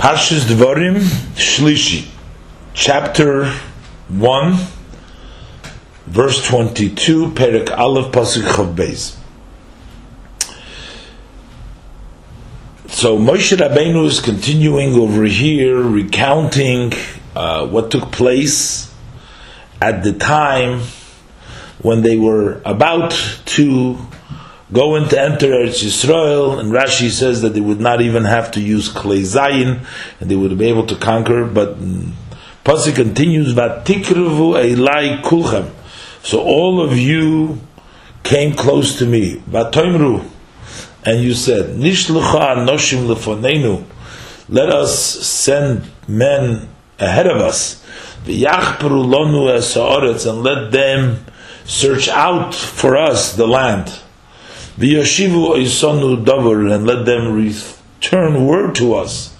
Parshas Dvarim Shlishi, chapter 1, verse 22, Perek Aleph Pasuk Chav Beis. So Moshe Rabbeinu is continuing over here, recounting uh, what took place at the time when they were about to go into enter Eretz Yisrael, and Rashi says that they would not even have to use Klei Zayin, and they would be able to conquer, but mm, Pasuk continues, Vatikruvu Eilai Kulchem. So all of you came close to me. Vatoimru, and you said, Nishlucha Noshim Lefonenu, let us send men ahead of us. V'yachperu lonu es and let them search out for us the land. V'yoshivu isonu davar, and let them return word to us.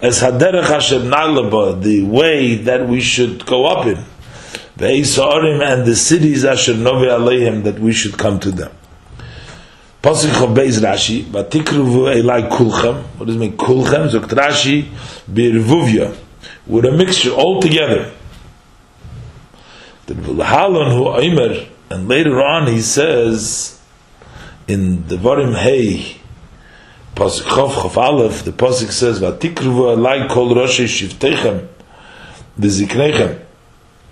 As haderech Hashem nalaba, the way that we should go up in. Ve'isa'arim, and the cities asher novi aleihim, that we should come to them. Pasuk Chobeis Rashi, Vatikruvu Elai Kulchem, what does it mean Kulchem? Zokt Rashi, Birvuvya, with a mixture all together. The Halon Hu Aimer, and later on he says, in the Varim Hey, Pasuk Chof Chof Aleph, the Pasuk says, "Vatikruvu alai kol roshi shivtechem v'ziknechem."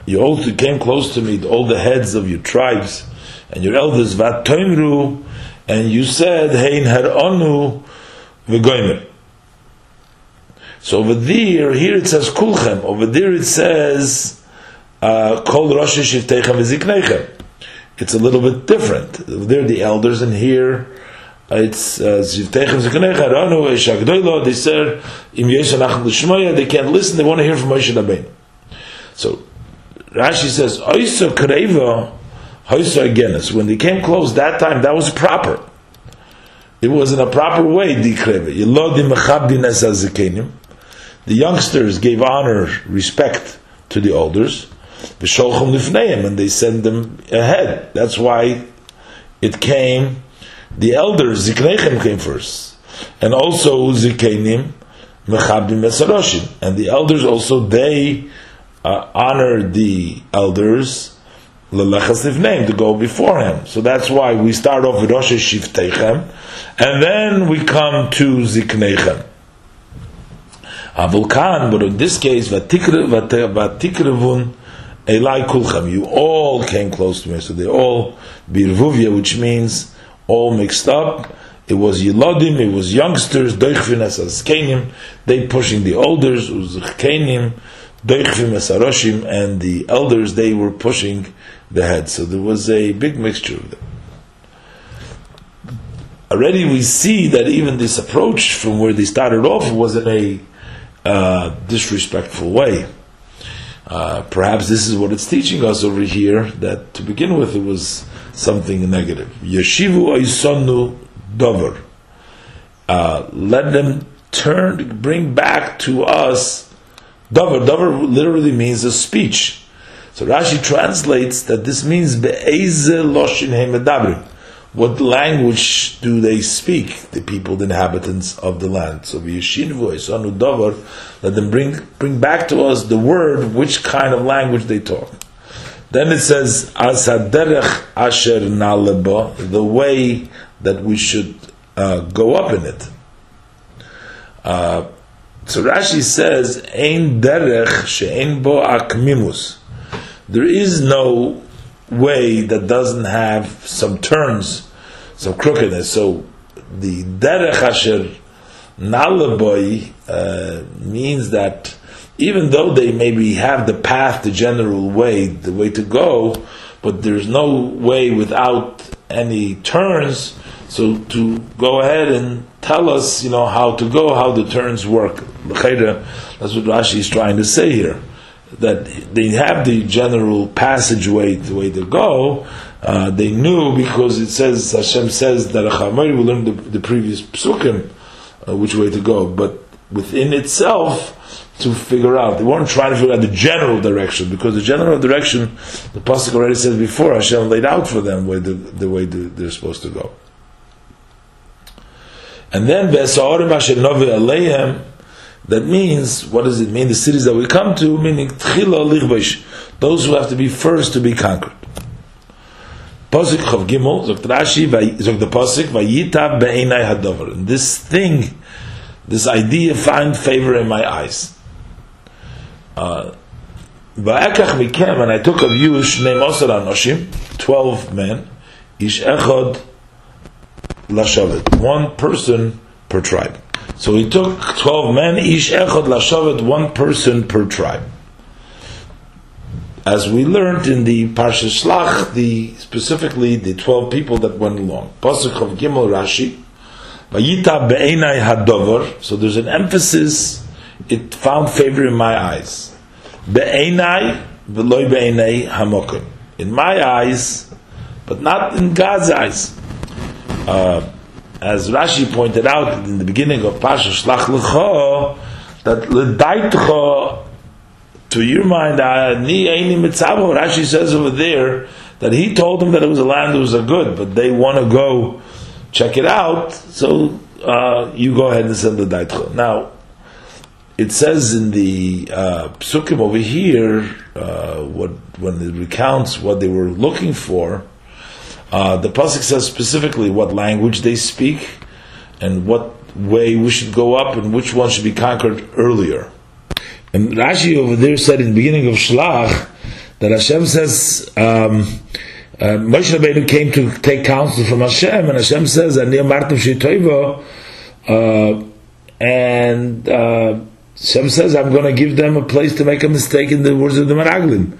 You all came close to me, all the heads of your tribes and your elders. Vatoimru, and you said, "Hein haronu v'goymer." So over there, here it says kulchem. Over there it says uh, kol roshi shivtechem v'ziknechem it's a little bit different. They're the elders, and here it's uh, Zivtechem Ranu. They Im. They can't listen. They want to hear from Moshe Rabbeinu. So Rashi says Oisa Kreva Oisa Agenis. When they came close that time, that was proper. It was in a proper way. The youngsters gave honor, respect to the elders. V'sholchom lifneim, and they send them ahead. That's why it came, the elders, Ziknechem came first. And also Zikenim, Mechabdim Esaroshim. And the elders also, they uh, honored the elders, Lelechas Lifneim, to go before him. So that's why we start off with Rosh Shiftechem, and then we come to Ziknechem. Avulkan, but in this case, Vatikrevun, Elai Kulcham, you all came close to me. So they all birvuvia, which means all mixed up. It was Yilodim, it was youngsters, Deichvin Askenim, they pushing the elders, Uzkenim, Deichvin Asaroshim, and the elders, they were pushing the head. So there was a big mixture of them. Already we see that even this approach from where they started off was in a uh, disrespectful way. Uh, perhaps this is what it's teaching us over here that to begin with it was something negative. Yeshivu Aisanu Dover. Uh, let them turn, bring back to us. Dover. Dover literally means a speech. So Rashi translates that this means Be'eze Loshin Hemedabrim what language do they speak, the people, the inhabitants of the land? So voice, Davar, let them bring bring back to us the word, which kind of language they talk. Then it says, Asaderech Asher Naleba, the way that we should uh, go up in it. Uh, so Rashi says, Ein derech she'en bo akmimus. There is no way that doesn't have some turns, some crookedness. So the derech asher nalaboy uh, means that even though they maybe have the path, the general way, the way to go, but there's no way without any turns. So to go ahead and tell us, you know, how to go, how the turns work. That's what Rashi is trying to say here that they have the general passageway, the way to go. Uh, they knew because it says Hashem says that Achamari will learn the, the previous psukim, uh, which way to go, but within itself to figure out. They weren't trying to figure out the general direction because the general direction, the pasuk already said before, Hashem laid out for them where the, the way they're supposed to go. And then Ve'esaorim Asher Novi Aleihem That means, what does it mean? The cities that we come to, meaning tchila lichbaish, those who have to be first to be conquered. Pasuk Chav Gimel, Rashi, the Pasuk, Vayita be'enai hadover. This thing, this idea find favor in my eyes. Uh, Va'ekach mikem, and I took of you, Shnei Mosar Anoshim, 12 men, Ish Echad Lashavet, one person per tribe. So he took 12 men, Ish Echad Lashavet, one person per tribe. As we learned in the Parsha Shlach, the, specifically the 12 people that went along. Pasuk of Gimel Rashi, Vayita be'enai hadover, so there's an emphasis, it found favor in my eyes. Be'enai, v'loy be'enai hamokim. In my eyes, but not in God's eyes. Uh, as Rashi pointed out in the beginning of Pasha Shlach L'cha, that l'daitcha, to your mind, ni eini mitzavo, Rashi says over there, that he told them that it was a land that was a good, but they want to go check it out, so uh, you go ahead and send the daitcha. Now, it says in the uh, psukim over here, uh, what when it recounts what they were looking for, uh, the pasuk says specifically what language they speak and what way we should go up and which one should be conquered earlier. And Rashi over there said in the beginning of Shlach that Hashem says um, uh, Moshe Rabbeinu came to take counsel from Hashem, and Hashem says "Ani amartum shitoivo," uh, and uh, Hashem says, "I'm going to give them a place to make a mistake in the words of the Meraglim."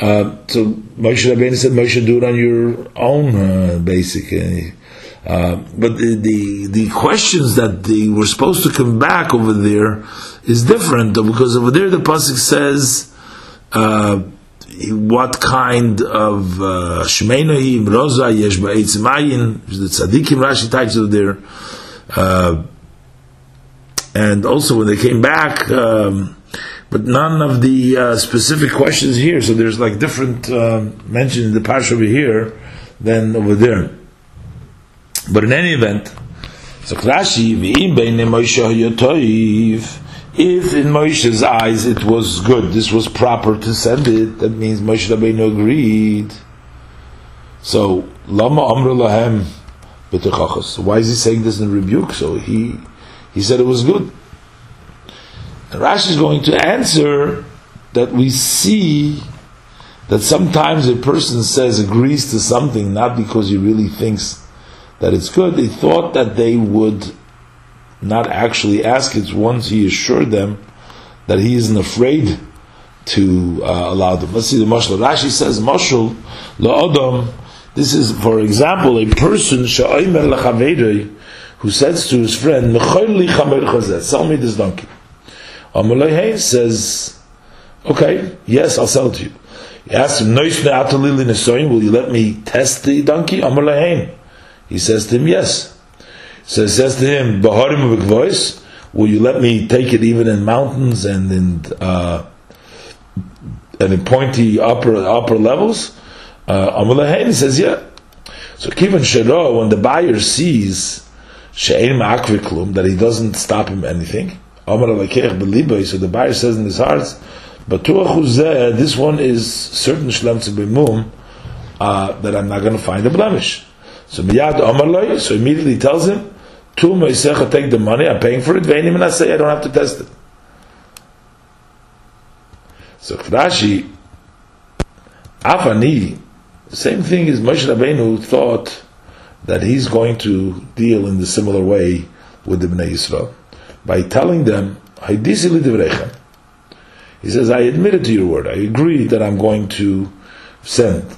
Uh, so Moshe Rabbeinu said, Moshe, do it on your own, uh, basically. Uh, but the, the, the questions that they were supposed to come back over there is different because over there the pasuk says uh, what kind of uh, shmeinoim roza yesh ba'etzmayin the tzaddikim Rashi types over there, uh, and also when they came back. Um, but none of the uh, specific questions here. So there's like different uh, mentioned in the parsha over here than over there. But in any event, so Rashi if in Moshe's eyes it was good, this was proper to send it, that means Moshe Rabbeinu agreed. So Lama Amr Lahem why is he saying this in rebuke? So he he said it was good. Rashi is going to answer that we see that sometimes a person says agrees to something not because he really thinks that it's good. They thought that they would not actually ask it once he assured them that he isn't afraid to uh, allow them. Let's see the mashal. Rashi says mashal la'odom. This is, for example, a person who says to his friend, "Sell me this donkey." Amalei says, okay, yes, I'll sell it to you. He asks him, will you let me test the donkey? Amalei He says to him, yes. So he says to him, voice, will you let me take it even in mountains and in uh, and in pointy upper upper levels? Uh, he says, yeah. So Kivan Shero, when the buyer sees Sha'im Akwiklum, that he doesn't stop him anything, so the buyer says in his heart, but this one is certain shlem to uh, that I'm not going to find a blemish. So miyad so immediately tells him, Tu meisecha, take the money, I'm paying for it, veinim and I say I don't have to test it. So Rashi, Afani, same thing as Moshe Rabbeinu thought that he's going to deal in the similar way with the Bnei Yisrael by telling them, He says, I admitted to your word. I agree that I'm going to send.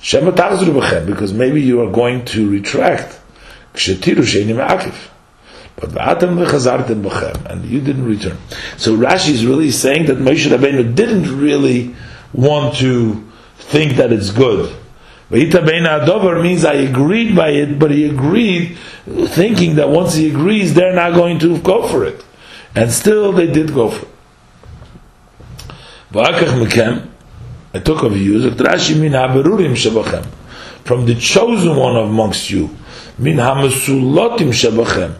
Because maybe you are going to retract. But and you didn't return. So Rashi is really saying that Moshe Rabbeinu didn't really want to think that it's good. Vayita Beina Adover means I agreed by it, but he agreed thinking that once he agrees, they're not going to go for it. And still they did go for it. I took of you, from the chosen one amongst you, min hamasulotim shebachem,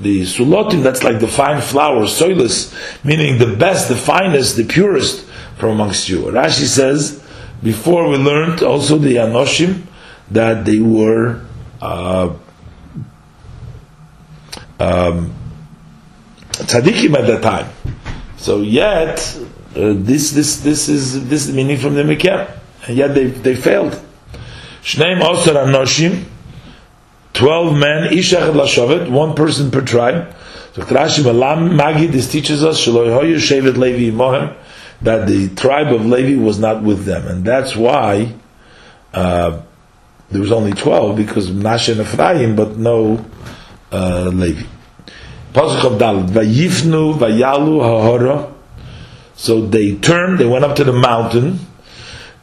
the sulotim, that's like the fine flour, soilus, meaning the best, the finest, the purest from amongst you. Rashi says, before we learned also the Anoshim, that they were uh, um, tzaddikim at that time. So yet, uh, this this this is this is meaning from the Mekem, and yet they they failed. Shneim Osar Anoshim, twelve men, Ishach Lashavet, one person per tribe. So Rashi Magid this teaches us Shaloy Shevet Levi Mohem that the tribe of Levi was not with them, and that's why uh, there was only twelve because Menashe and Ephraim, but no uh, Levi. Pasuk of Vayifnu Vayalu Hahora. So they turned, they went up to the mountain,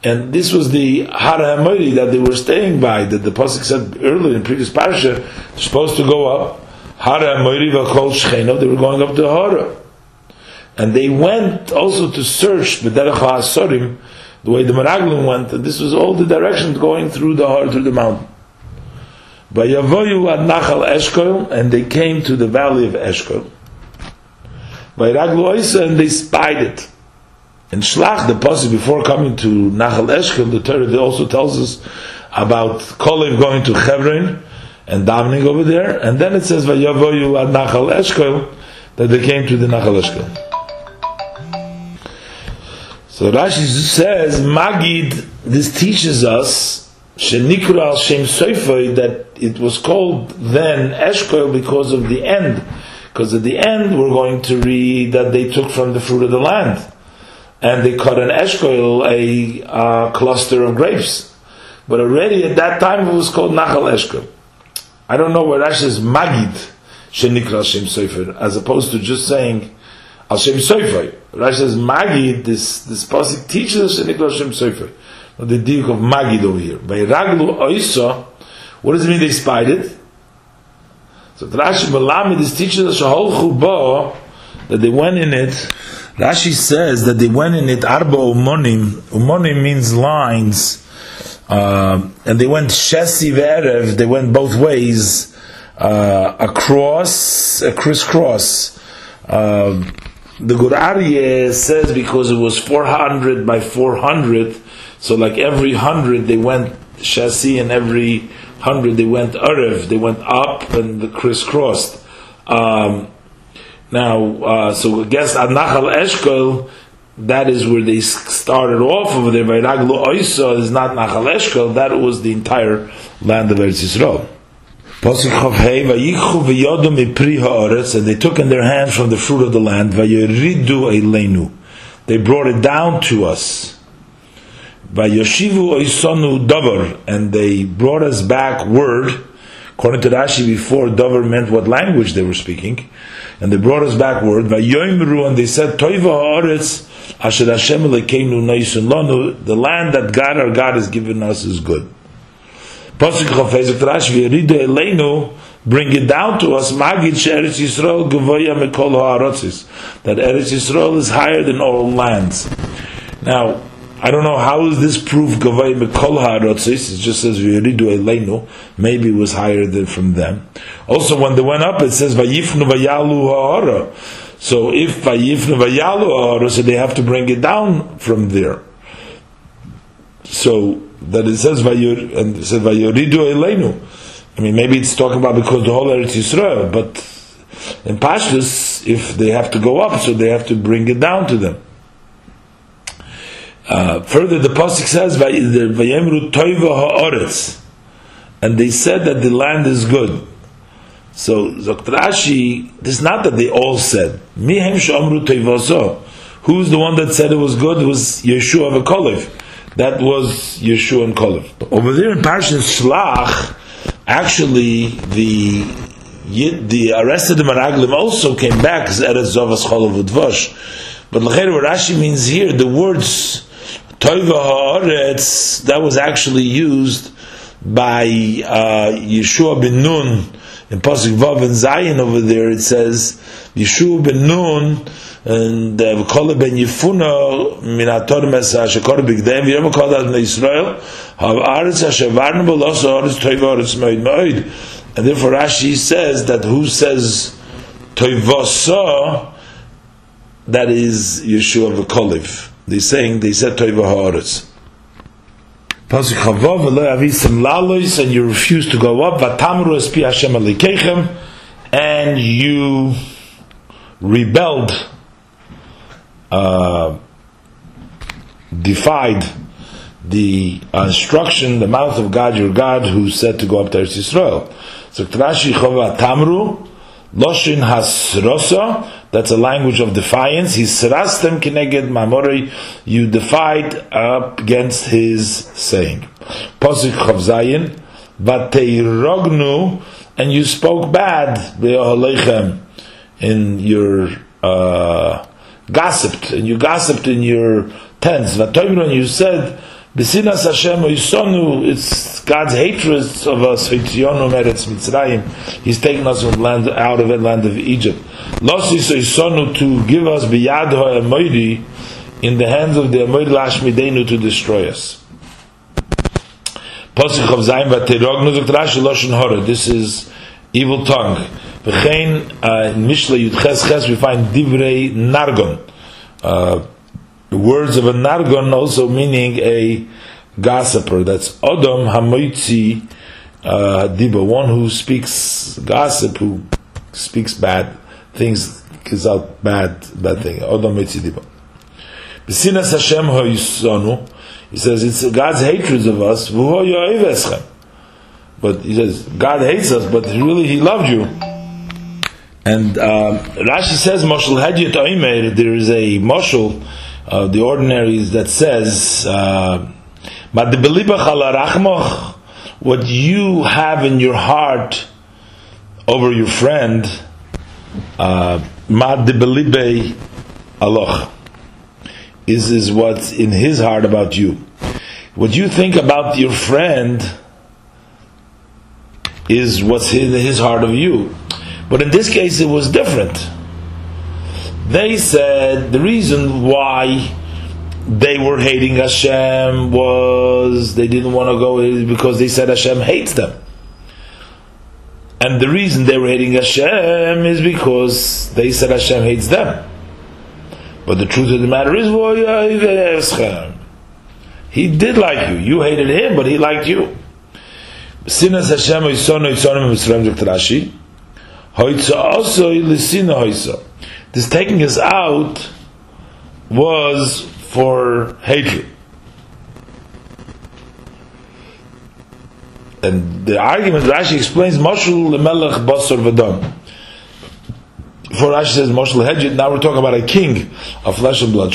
and this was the Hara Hamoiri that they were staying by, that the Pasuk said earlier in previous parasha, supposed to go up. Hara Hamoiri Vachol they were going up to Hara. And they went also to search the the way the Meraglim went, and this was all the directions going through the through the mountain. And they came to the valley of Eshkol. And they spied it. In Shlach, the passage before coming to Nachal Eshkol, the Torah also tells us about Kolev going to Hebron and davening over there, and then it says Vayavoyu ad Nachal Eshkol, that they came to the Nachal Eshkol. So Rashi says, Magid, this teaches us, Shenikra al Shem Soifoi, that it was called then Eshkoil because of the end. Because at the end we're going to read that they took from the fruit of the land. And they cut an Eshkoil, a cluster of grapes. But already at that time it was called Nachal Eshkoil. I don't know where Rashi says Magid, Shenikra al Shem Soifoi, as opposed to just saying, Al Shem Sofer. Rashi says Magid, this, this pasuk teaches us in Nikol Shem Sofer. The diuk of Magid over here. By Raglu Oisa, what does it mean they spied it? So Rashi Malamid is teaching us a whole chuba that they went in it. Rashi says that they went in it arba umonim. Umonim means lines. Uh, and they went shesi ve'erev, they went both ways, uh, across, a crisscross. Uh, the Gur Aryeh says because it was 400 by 400, so like every 100 they went Shasi and every 100 they went Arev, they went up and crisscrossed. Um, now, uh, so I guess Anachal Eshkol, that is where they started off over there. By Raglu Oisa is not Nachal Eshkol, that was the entire land of Eretz Yisrael. And they took in their hand from the fruit of the land. They brought it down to us. And they brought us back word. According to Rashi, before davar meant what language they were speaking, and they brought us back word. And they said, Toiva the land that God our God has given us is good. Pasuk Chafezek Rashi V'yeridu Eleinu bring it down to us Magid She'eretz Yisrael Gavoya Mekol Ha'arotzis that Eretz Yisrael is higher than all lands. Now, I don't know how is this proof Gavoya Mekol Ha'arotzis it just says V'yeridu Eleinu maybe it was higher than from them. Also when they went up it says Vayifnu Vayalu Ha'ara so if Vayifnu Vayalu Ha'ara so they have to bring it down from there. So that it says Vayur and it says Vayuridu Eleinu. I mean, maybe it's talking about because the whole Eretz Yisrael, but in Pashtus, if they have to go up, so they have to bring it down to them. Uh, further, the pasuk says Vayemru Toiva Haaretz, and they said that the land is good. So Zoktrashi, it's not that they all said. Mihem Shomru Toivaso. Who's the one that said it was good? It was Yeshua of Akolev. That was Yeshua and Kolev. Over there in Parshas Shlach, actually the the arrested Maraglim also came back as Eretz Zovas Cholav Udvosh. But L'cher, what Rashi means here, the words Toiva Haaretz, that was actually used by uh, Yeshua ben Nun in Pasuk Vav and Zayin over there. It says Yeshua ben Nun and it ben yifuna min ator mesa shekor bigdem we call that in Israel have aretz shevarn belos aretz toiv aretz moed and therefore Rashi says that who says Toivasa, that is Yeshua V'Koliv. They're saying, they said Toiva Ha'aretz. Pasuk Chavav v'lo avisim lalois, and you refuse to go up. Vatamru es pi Hashem alikechem, and you rebelled, uh, defied the instruction, the mouth of God, your God, who said to go up to Eretz Yisrael. So Rashi Chava Tamru, Loshin Hasrosa, that's a language of defiance. He Hisrastem kineged mamori, you defied up against his saying. Posik Chavzayin, Vateirognu, and you spoke bad, in your, uh, gossiped, and you gossiped in your tents. Vatoimron, you said, Besinas Hashem Yisonu, it's God's hatred of us. Hitziyonu Meretz Mitzrayim. He's taken us from land out of the land of Egypt. Losis Yisonu to give us biyad ha'emoidi in the hands of the Emoid Lashmidenu to destroy us. Posich of zayim v'terognu zok Loshen Hora. This is evil tongue. V'chein uh, in Mishle Yud Ches we find Divrei Nargon. Uh, the words of a nargon also meaning a gossiper. That's Odom Hamoitzi uh, Diba, one who speaks gossip, who speaks bad things, gives out bad bad thing. Odom Hamoitzi Diba. B'sinas Hashem ho'yisonu, he says it's God's hatred of us. But he says God hates us, but really He loved you. And um, Rashi says, "Moshel Hadiyat Oimer." There is a moshel uh, the ordinaries that says, uh, what you have in your heart over your friend, uh, is is what's in his heart about you. What you think about your friend is what's in his heart of you. But in this case, it was different they said the reason why they were hating Hashem was they didn't want to go because they said Hashem hates them. And the reason they were hating Hashem is because they said Hashem hates them. But the truth of the matter is, he did like you. You hated him, but he liked you. Hashem this taking us out was for hatred. And the argument Rashi explains Moshul Lemelech Basar Vadam. Before Rashi says Moshul Hedjit, now we're talking about a king of flesh and blood.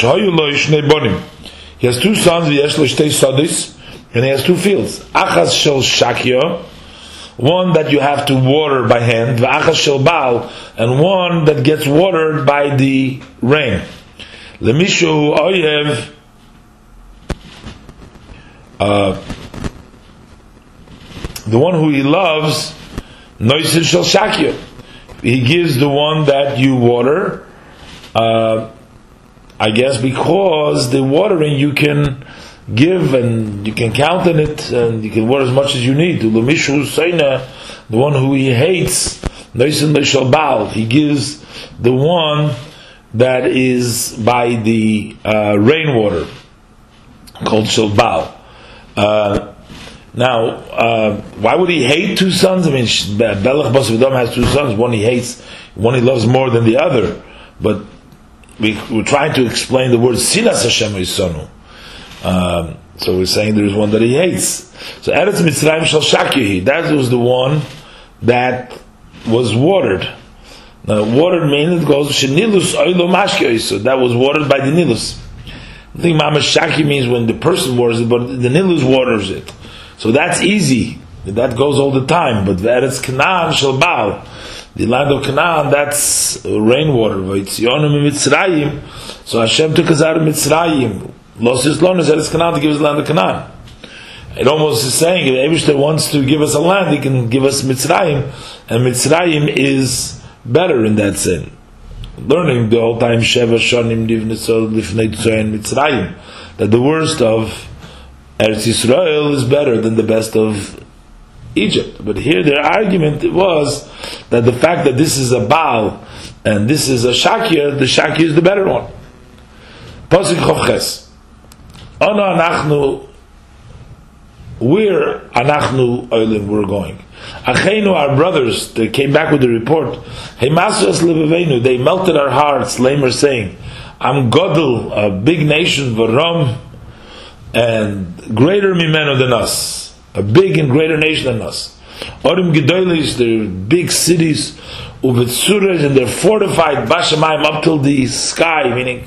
He has two sons, and he has two fields. Achaz Shel Shakya, one that you have to water by hand, and one that gets watered by the rain. Oyev, uh, the one who he loves, noisin shel shakya. He gives the one that you water, uh, I guess because the watering you can give and you can count on it and you can water as much as you need. The one who he hates, he gives the one that is by the uh, rainwater called Shalbal. Uh, now, uh, why would he hate two sons? I mean, Belach Basvidam has two sons. One he hates, one he loves more than the other. But we, are trying to explain the word Sinas Hashem Yisonu. Um, so we're saying there's one that he hates. So Eretz Mitzrayim shall shakihi. That was the one that was watered. Now, watered means it goes shenilus oilo So that was watered by the nilus. I think mamashaki means when the person waters it, but the nilus waters it. So that's easy. That goes all the time. But Eretz Canaan shall bow. The land of Canaan, that's rainwater. So Hashem took us out of Mitzrayim. Lost his loan, said it's Canaan to give us land of Canaan. It almost is saying if Abishter wants to give us a land, he can give us Mitzrayim, and Mitzrayim is better in that sense. Learning the whole time Sheva Shonim Lifnei Tzoyin Mitzrayim, that the worst of Eretz Yisrael is better than the best of Egypt. But here their argument was that the fact that this is a Baal and this is a Shakya, the Shakya is the better one. Pasuk Chavches. Oh, ono anachnu, where anachnu oilim we're going. Achenu, our brothers, they came back with the report. Heimasus levavenu, they melted our hearts. Lamer saying, "I'm Godel, a big nation, Varam, and greater mimeno than us, a big and greater nation than us. Orim gedolis, they're big cities, uvitzuras, and they're fortified bashamayim up till the sky, meaning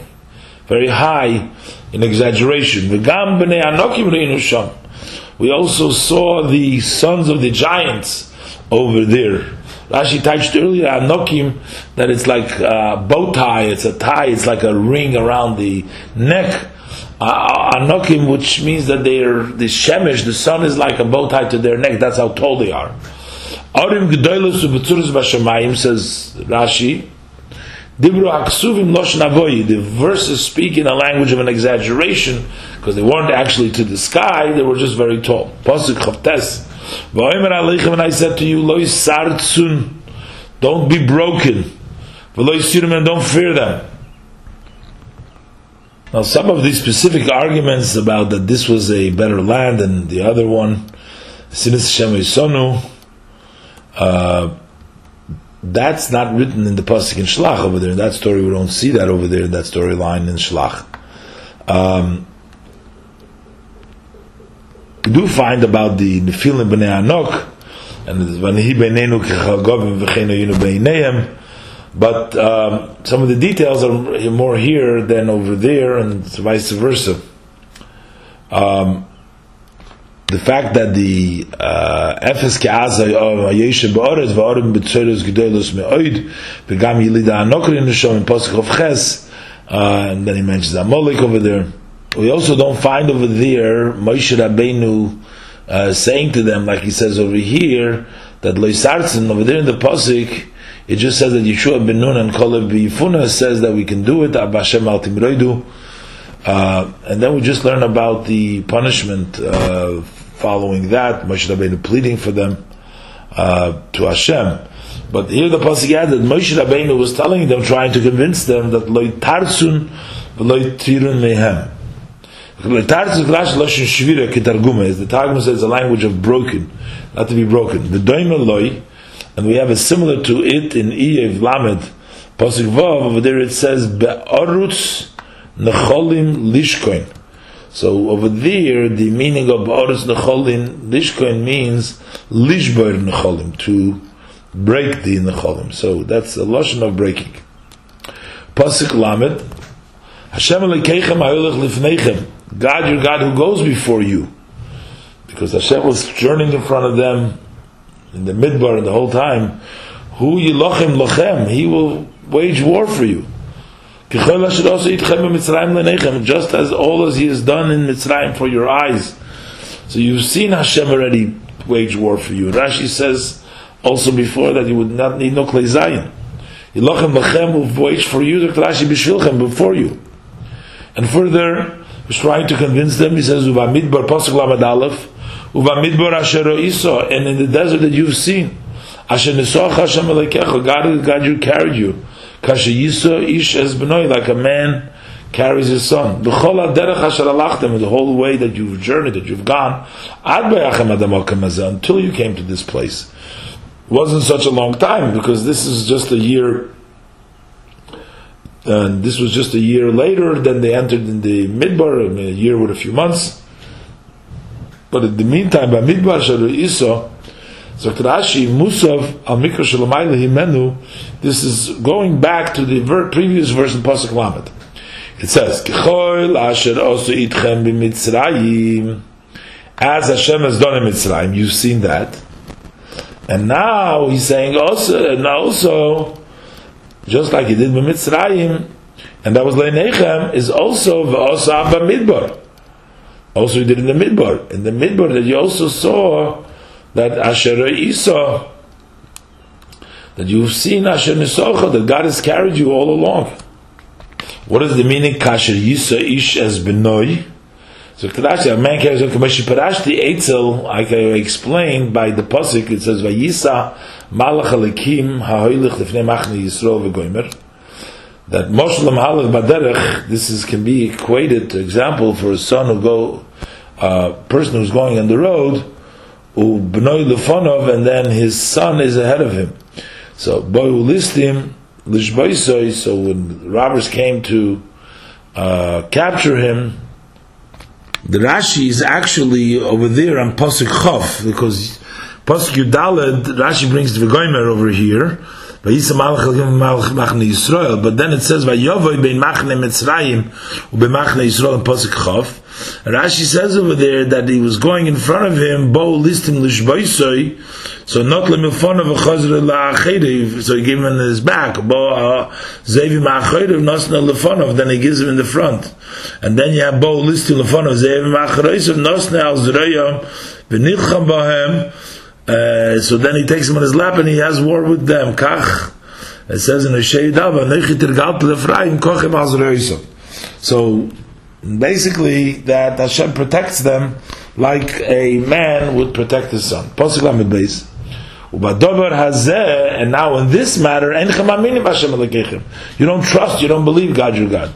very high in exaggeration. V'gam b'nei anokim reinu sham." We also saw the sons of the giants over there. Rashi touched earlier Anokim that it's like a bow tie, it's a tie, it's like a ring around the neck. Uh, Anokim, which means that they're the Shemesh, the sun is like a bow tie to their neck. That's how tall they are. Arim Gedoilus Ubetzuris says Rashi. The verses speak in a language of an exaggeration because they weren't actually to the sky; they were just very tall. Pasuk Chavtes. V'omer Aleichem, and I said to you, Lo Sartzun, don't be broken. V'lo Yisirim, and don't fear them. Now, some of these specific arguments about that this was a better land than the other one, Sinis Shem Sonu, uh, that's not written in the pasuk in Shlach over there. In that story, we don't see that over there in that storyline in Shlach. Um, we do find about the Nefilim b'nei Anok and when he kechalgovim v'cheinu yinu beineim. But um, some of the details are more here than over there, and vice versa. Um, the fact that the uh, Efes Ke'azai of Yeshe Ba'oretz Va'orim B'tzoros Gedolos Me'oid V'gam Yilida Anokri Nishom in Pasuk of Ches uh, and then he mentions Amalek over there. We also don't find over there Moshe Rabbeinu uh, saying to them, like he says over here, that Loisartzen over there in the Pasuk, it just says that Yeshua ben Nun and Kalev Yifuna says that we can do it, Abashem al Timroidu, uh, and then we just learn about the punishment uh, following that, Moshe Rabbeinu pleading for them uh, to Hashem. But here the pasuk added Moshe Rabbeinu was telling them, trying to convince them that loy tarsun v'loy tirun mehem. Loy tarsun klash loshin shvira kitarguma is the Targum says the language of broken, not to be broken. The doima loy, and we have a similar to it in Iyev Lamed pasuk vav over there it says be'arutz necholim lishkoin. So over there, the meaning of Ba'aris Necholin, Lishkoin means Lishbar Necholim, to break the Necholim. So that's a Lashon of breaking. Pasuk Lamed, Hashem Alekeichem Ha'olech Lifneichem, God your God who goes before you. Because Hashem was journeying in front of them in the midbar the whole time. Hu Yilochem Lochem, He will wage war for you. Just as all as He has done in Mitzrayim for your eyes. So you've seen Hashem already wage war for you. Rashi says also before that you would not need no Klei Zayin. Yilochem Lachem will wage for you, Dr. Rashi Bishvilchem, before you. And further, he's trying to convince them, he says, Uva Midbar Pasuk Lamad Aleph, Uva Midbar Asher Iso, and in the desert that you've seen, Asher Nisoch Hashem Alekecha, God, God you carried you. Kasha ish es like a man carries his son. B'chol asher alachtem, the whole way that you've journeyed, that you've gone, ad bayachem until you came to this place. It wasn't such a long time, because this is just a year, and this was just a year later, then they entered in the midbar, a year with a few months. But in the meantime, by midbar sharu iso, so Rashi, Musav al Mikra Shalomayla Himenu, this is going back to the ver- previous verse in Pasuk Lamed. It says, K'choil asher osu itchem b'mitzrayim, as Hashem has done in Mitzrayim, you've seen that. And now he's saying also, and also, just like he did with Mitzrayim, and that was Leinechem, is also v'osa b'midbar. Also he did in the midbar. In the midbar that you also saw, that Asher Isa, that you've seen Asher Nisocha, that God has carried you all along. What is the meaning Kasher Yisa Ish as Benoi? So Rashi, a man carries a Kamashi Parashti Eitzel, I can explain by the Pasuk, it says, Vayisa Malach Alikim Ha'oilich Lefnei Machne Yisro V'goymer, that Moshe Halach Baderech, this is, can be equated to example for a son who go, a uh, person who's going on the road, Ubnoi Lefonov, and then his son is ahead of him. So, boy listim Lishboisoi, so when robbers came to uh, capture him, the Rashi is actually over there on Pasuk Chof, because Pasuk Yudalad, Rashi brings the V'goimer over here, but then it says, "Vayovoy bein machne Mitzrayim ubemachne Yisrael in Pasuk Chav." Rashi says over there that he was going in front of him, bo listim lishboisoi, so not lemilfonov v'chazre la'achediv, so he gave him in his back, bo uh, zevi ma'achediv nosna lefonov, then he gives him in the front. And then you have bo listim lefonov, zevi ma'achediv nosna al zrayam, v'nilcham bahem, uh, so then he takes him on his lap and he has war with them. Kach. It says in the Sheidava, So basically, that Hashem protects them like a man would protect his son. Posik Lamed Beis. Ubadover hazeh, and now in this matter, you don't trust, you don't believe God, your God.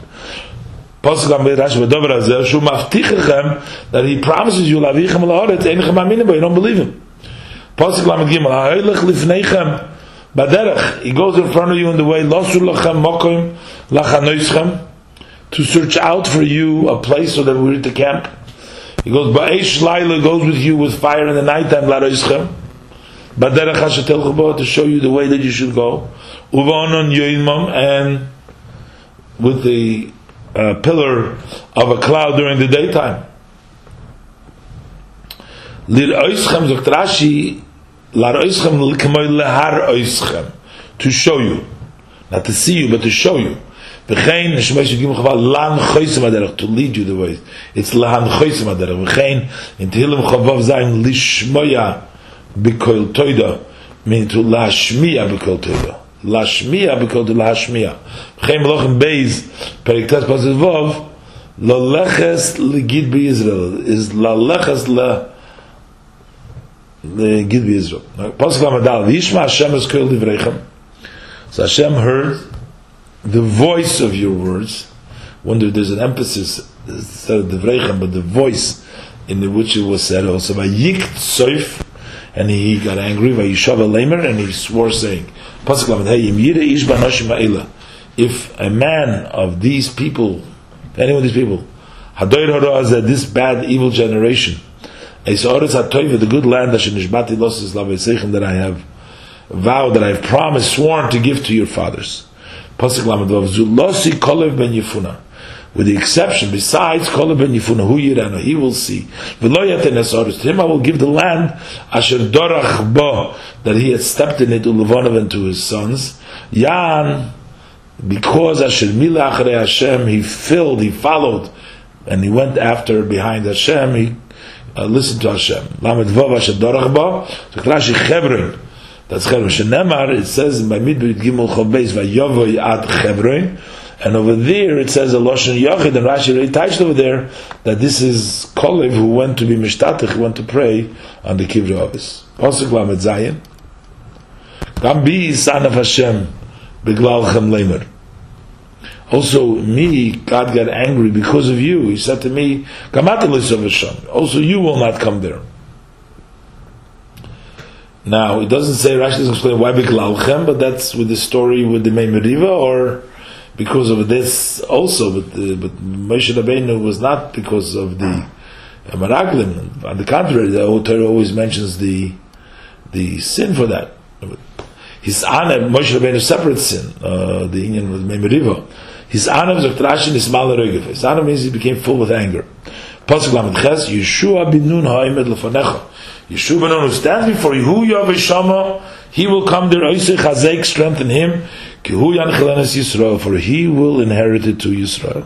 Posik Lamed Rashi Ubadover hazeh, shu maftichechem, that he promises you, lavichem la'oret, you don't believe him. Pasuk Lamed Gimel, Ha'oilech lifneichem baderech. He goes in front of you in the way, Losu lachem mokim lachanoischem, to search out for you a place so that we're the camp. He goes, Ba'esh laila goes with you with fire in the night time, laroischem. Baderech hashetel chabo, to show you the way that you should go. Uvanon yoimam, and with the uh, pillar of a cloud during the daytime. Lir oischem, Dr. Rashi, to show you not to see you but to show you וכן נשמש יגימו חבל לאן חויסם הדרך to lead you the way. It's לאן חויסם הדרך וכן in תהילם חבוב זין לשמויה בכל תוידה mean to להשמיע בכל תוידה להשמיע בכל תוידה להשמיע וכן מלוכם בייז פרק תס פסד ווב ללכס לגיד בישראל is ללכס ללכס the Gilbi Israel. Pasuk Lamadal, Yishma Hashem is kol livrechem. So Hashem heard the voice of your words. Wonder there's an emphasis instead of the livrechem, but the voice in which it was said also by Yik Tsoif, and he got angry by Yishav Lamer, and he swore saying. If a man of these people, any of these people, this bad, evil generation, the good land that I have vowed, that I have promised, sworn to give to your fathers. With the exception, besides Kolev ben Yifuna, who Yirana, he will see. To him I will give the land, Asher Dorach Bo, that he had stepped in it, Ulevonov and to his sons. Yan, because Asher Milach Hashem, he filled, he followed, and he went after, behind Hashem, he uh, listen to Hashem. Lamed Vav Hashem Dorach Rashi Chevron. That's Chevron. Shenemar, it says by Midbrit Gimel Chobeis, Vayovoy Ad Chevron. And over there it says a Loshen Yochid, and Rashi really touched over there that this is Kolev who went to be Mishtatich, who went to pray on the Kivra Avis. Pasuk Lamed Zayin. Gam bi son of Hashem, Beglal Chem Lemer also me, God got angry because of you. He said to me, also you will not come there. Now, it doesn't say, Rashi doesn't explain why Biklalchem, but that's with the story with the Meimeriva, or because of this also, but, uh, but Moshe Rabbeinu was not because of the Maraglim. On the contrary, the Torah always mentions the the sin for that. His honor, Moshe Rabbeinu's separate sin, uh, the union with Meimeriva. His Anav Zok Trashin is Malaregev. His Anav means he became full with anger. Pasuk Lamed Ches, Yeshua bin Nun ha'emed lefanecha. Yeshua Nun who stands before you, Hu Yavishama, he will come there, Oisei Chazek, strengthen him, Ki Hu Yanchilenes Yisrael, for he will inherit it to Yisrael.